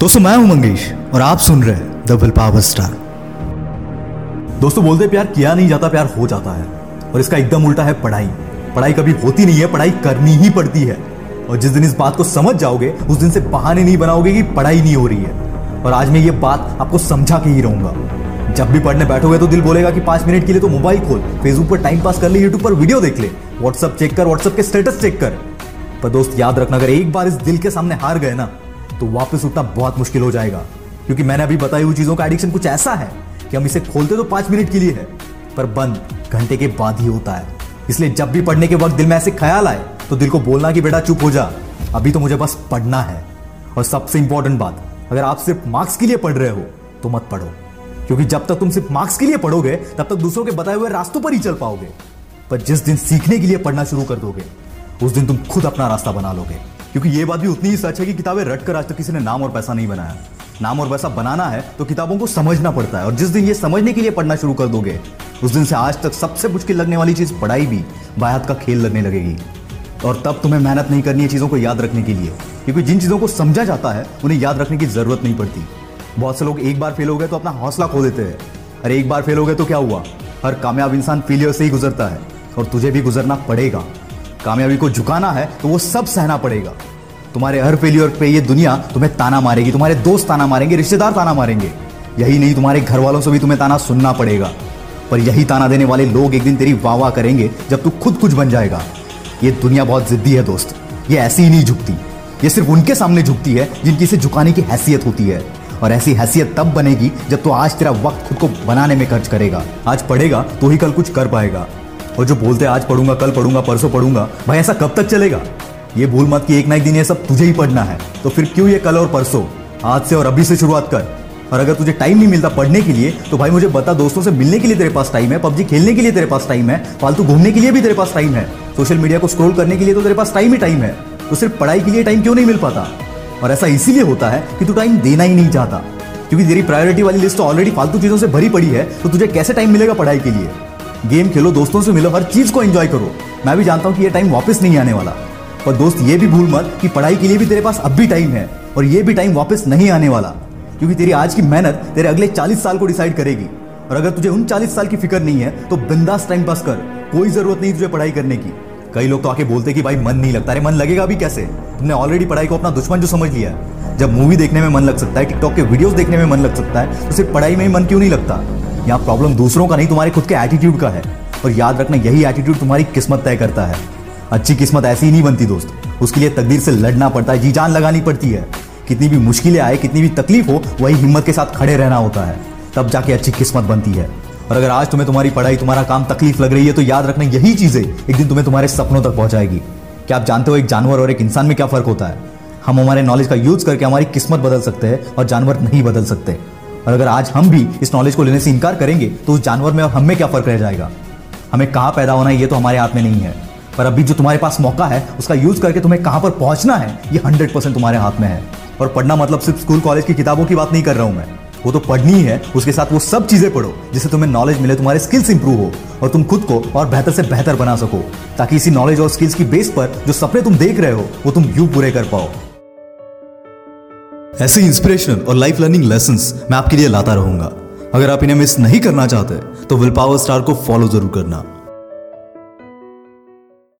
दोस्तों मैं हूँ, मंगेश, और आप सुन रहे हैं विल पावर स्टार दोस्तों, बोलते प्यार किया नहीं जाता, प्यार हो जाता है। और इसका एकदम उल्टा है पढ़ाई। पढ़ाई कभी होती नहीं है, पढ़ाई करनी ही पड़ती है। और जिस दिन इस बात को समझ जाओगे, उस दिन से बहाने नहीं बनाओगे कि पढ़ाई नहीं हो रही है। और आज मैं ये बात आपको समझा के ही रहूँगा। जब भी पढ़ने बैठोगे तो दिल बोलेगा कि पाँच मिनट के लिए तो मोबाइल खोल फेसबुक पर टाइम पास कर ले यूट्यूब पर वीडियो देख ले व्हाट्सअप चेक कर व्हाट्सअप के स्टेटस चेक कर। पर दोस्त, याद रखना, अगर एक बार इस दिल के सामने हार गए ना तो वापस उठना बहुत मुश्किल हो जाएगा। क्योंकि मैंने अभी बताई हुई चीज़ों का एडिक्शन कुछ ऐसा है कि हम इसे खोलते तो पाँच मिनट के लिए है, पर बंद घंटे के बाद ही होता है। इसलिए जब भी पढ़ने के वक्त दिल में ऐसे ख्याल आए तो दिल को बोलना कि, बेटा, चुप हो जा। अभी तो मुझे बस पढ़ना है। और सबसे इंपॉर्टेंट बात, अगर आप सिर्फ़ मार्क्स के लिए पढ़ रहे हो तो मत पढ़ो। क्योंकि जब तक तुम सिर्फ़ मार्क्स के लिए पढ़ोगे, तब तक दूसरों के बताए हुए रास्तों पर ही चल पाओगे। पर जिस दिन सीखने के लिए पढ़ना शुरू कर दोगे, उस दिन तुम खुद अपना रास्ता बना लोगे। क्योंकि ये बात भी उतनी ही सच है कि किताबें रट कर आज तक किसी ने नाम और पैसा नहीं बनाया। नाम और पैसा बनाना है तो किताबों को समझना पड़ता है। और जिस दिन ये समझने के लिए पढ़ना शुरू कर दोगे, उस दिन से आज तक सबसे मुश्किल लगने वाली चीज़ पढ़ाई भी बायात का खेल लगने लगेगी। और तब तुम्हें मेहनत नहीं करनी है चीज़ों को याद रखने के लिए। क्योंकि जिन चीज़ों को समझा जाता है, उन्हें याद रखने की ज़रूरत नहीं पड़ती। बहुत से लोग एक बार फेल हो गए तो अपना हौसला खो देते हैं। अरे, एक बार फेल हो गए तो क्या हुआ? हर कामयाब इंसान फेलियर से ही गुजरता है और तुझे भी गुजरना पड़ेगा। कामयाबी को झुकाना है तो वो सब सहना पड़ेगा। तुम्हारे हर फेलियर पे ये दुनिया तुम्हें ताना मारेगी, तुम्हारे दोस्त ताना मारेंगे, रिश्तेदार ताना मारेंगे। यही नहीं, तुम्हारे घर वालों से भी तुम्हें ताना सुनना पड़ेगा। पर यही ताना देने वाले लोग एक दिन तेरी वाह वाह करेंगे, जब तू खुद कुछ बन जाएगा। ये दुनिया बहुत जिद्दी है, दोस्त। ये ऐसी ही नहीं झुकती। ये सिर्फ़ उनके सामने झुकती है, जिनकी इसे झुकाने की हैसियत होती है। और ऐसी हैसियत तब बनेगी, जब तो आज तेरा वक्त खुद को बनाने में खर्च करेगा। आज पढ़ेगा तो ही कल कुछ कर पाएगा। और जो बोलते आज पढ़ूँगा, कल पढ़ूँगा, परसों पढ़ूँगा। भाई, ऐसा कब तक चलेगा? ये भूल मत कि एक ना एक दिन ये सब तुझे ही पढ़ना है। तो फिर क्यों ये कल और परसों? आज से और अभी से शुरुआत कर। और अगर तुझे टाइम नहीं मिलता पढ़ने के लिए तो भाई मुझे बता, दोस्तों से मिलने के लिए तेरे पास टाइम है, पबजी खेलने के लिए तेरे पास टाइम है, फालतू घूमने के लिए भी तेरे पास टाइम है, सोशल मीडिया को स्क्रॉल करने के लिए तो तेरे पास टाइम ही टाइम है। तो सिर्फ़ पढ़ाई के लिए टाइम क्यों नहीं मिल पाता? और ऐसा इसीलिए होता है कि तू टाइम देना ही नहीं चाहता। क्योंकि तेरी प्रायोरिटी वाली लिस्ट तो ऑलरेडी फालतू चीज़ों से भरी पड़ी है तो तुझे कैसे टाइम मिलेगा पढ़ाई के लिए? गेम खेलो, दोस्तों से मिलो, हर चीज़ को एंजॉय करो। मैं भी जानता हूँ कि ये टाइम वापस नहीं आने वाला। और दोस्त, ये भी भूल मत कि पढ़ाई के लिए भी तेरे पास अब भी टाइम है और ये भी टाइम वापस नहीं आने वाला। क्योंकि तेरी आज की मेहनत तेरे अगले चालीस साल को डिसाइड करेगी। और अगर तुझे उन चालीस साल की फ़िक्र नहीं है तो बिंदास टाइम पास कर। कोई ज़रूरत नहीं तुझे पढ़ाई करने की। कई लोग तो आके बोलते कि भाई, मन नहीं लगता। अरे, मन लगेगा भी कैसे? तुमने ऑलरेडी पढ़ाई को अपना दुश्मन जो समझ लिया है। जब मूवी देखने में मन लग सकता है टिकटॉक के वीडियोस देखने में मन लग सकता है तो सिर्फ़ पढ़ाई में ही मन क्यों नहीं लगता? यहाँ प्रॉब्लम दूसरों का नहीं, तुम्हारे खुद के एटीट्यूड का है। और याद रखना, यही एटीट्यूड तुम्हारी किस्मत तय करता है। अच्छी किस्मत ऐसी ही नहीं बनती दोस्त। उसके लिए तकदीर से लड़ना पड़ता है, जी जान लगानी पड़ती है। कितनी भी मुश्किलें आए, कितनी भी तकलीफ़ हो, वही हिम्मत के साथ खड़े रहना होता है। तब जाके अच्छी किस्मत बनती है। और अगर आज तुम्हें तुम्हारी पढ़ाई, तुम्हारा काम तकलीफ़ लग रही है तो याद रखना, यही चीज़ें एक दिन तुम्हें तुम्हारे सपनों तक पहुंचाएगी। क्या आप जानते हो, एक जानवर और एक इंसान में क्या फ़र्क होता है? हम हमारे नॉलेज का यूज़ करके हमारी किस्मत बदल सकते हैं और जानवर नहीं बदल सकते। और अगर आज हम भी इस नॉलेज को लेने से इनकार करेंगे तो उस जानवर में और हम क्या फ़र्क रह जाएगा? हमें कहाँ पैदा होना है, ये तो हमारे हाथ में नहीं है। पर अभी जो तुम्हारे पास मौका है, उसका यूज़ करके तुम्हें कहाँ पर पहुँचना है, ये हंड्रेड परसेंट तुम्हारे हाथ में है। और पढ़ना मतलब सिर्फ़ स्कूल कॉलेज की किताबों की बात नहीं कर रहा हूँ मैं। वो तो पढ़नी ही है उसके साथ वो सब चीज़ें पढ़ो, जिससे तुम्हें नॉलेज मिले, तुम्हारे स्किल्स इंप्रूव हो, और तुम खुद को और बेहतर से बेहतर बना सको, ताकि इसी नॉलेज और स्किल्स की बेस पर जो सपने तुम देख रहे हो, वो तुम यू पूरे कर पाओ। ऐसे इंस्पिरेशनल और लाइफ लर्निंग लेसन मैं आपके लिए लाता रहूँगा। अगर आप इन्हें मिस नहीं करना चाहते तो विल पावर स्टार को फॉलो ज़रूर करना।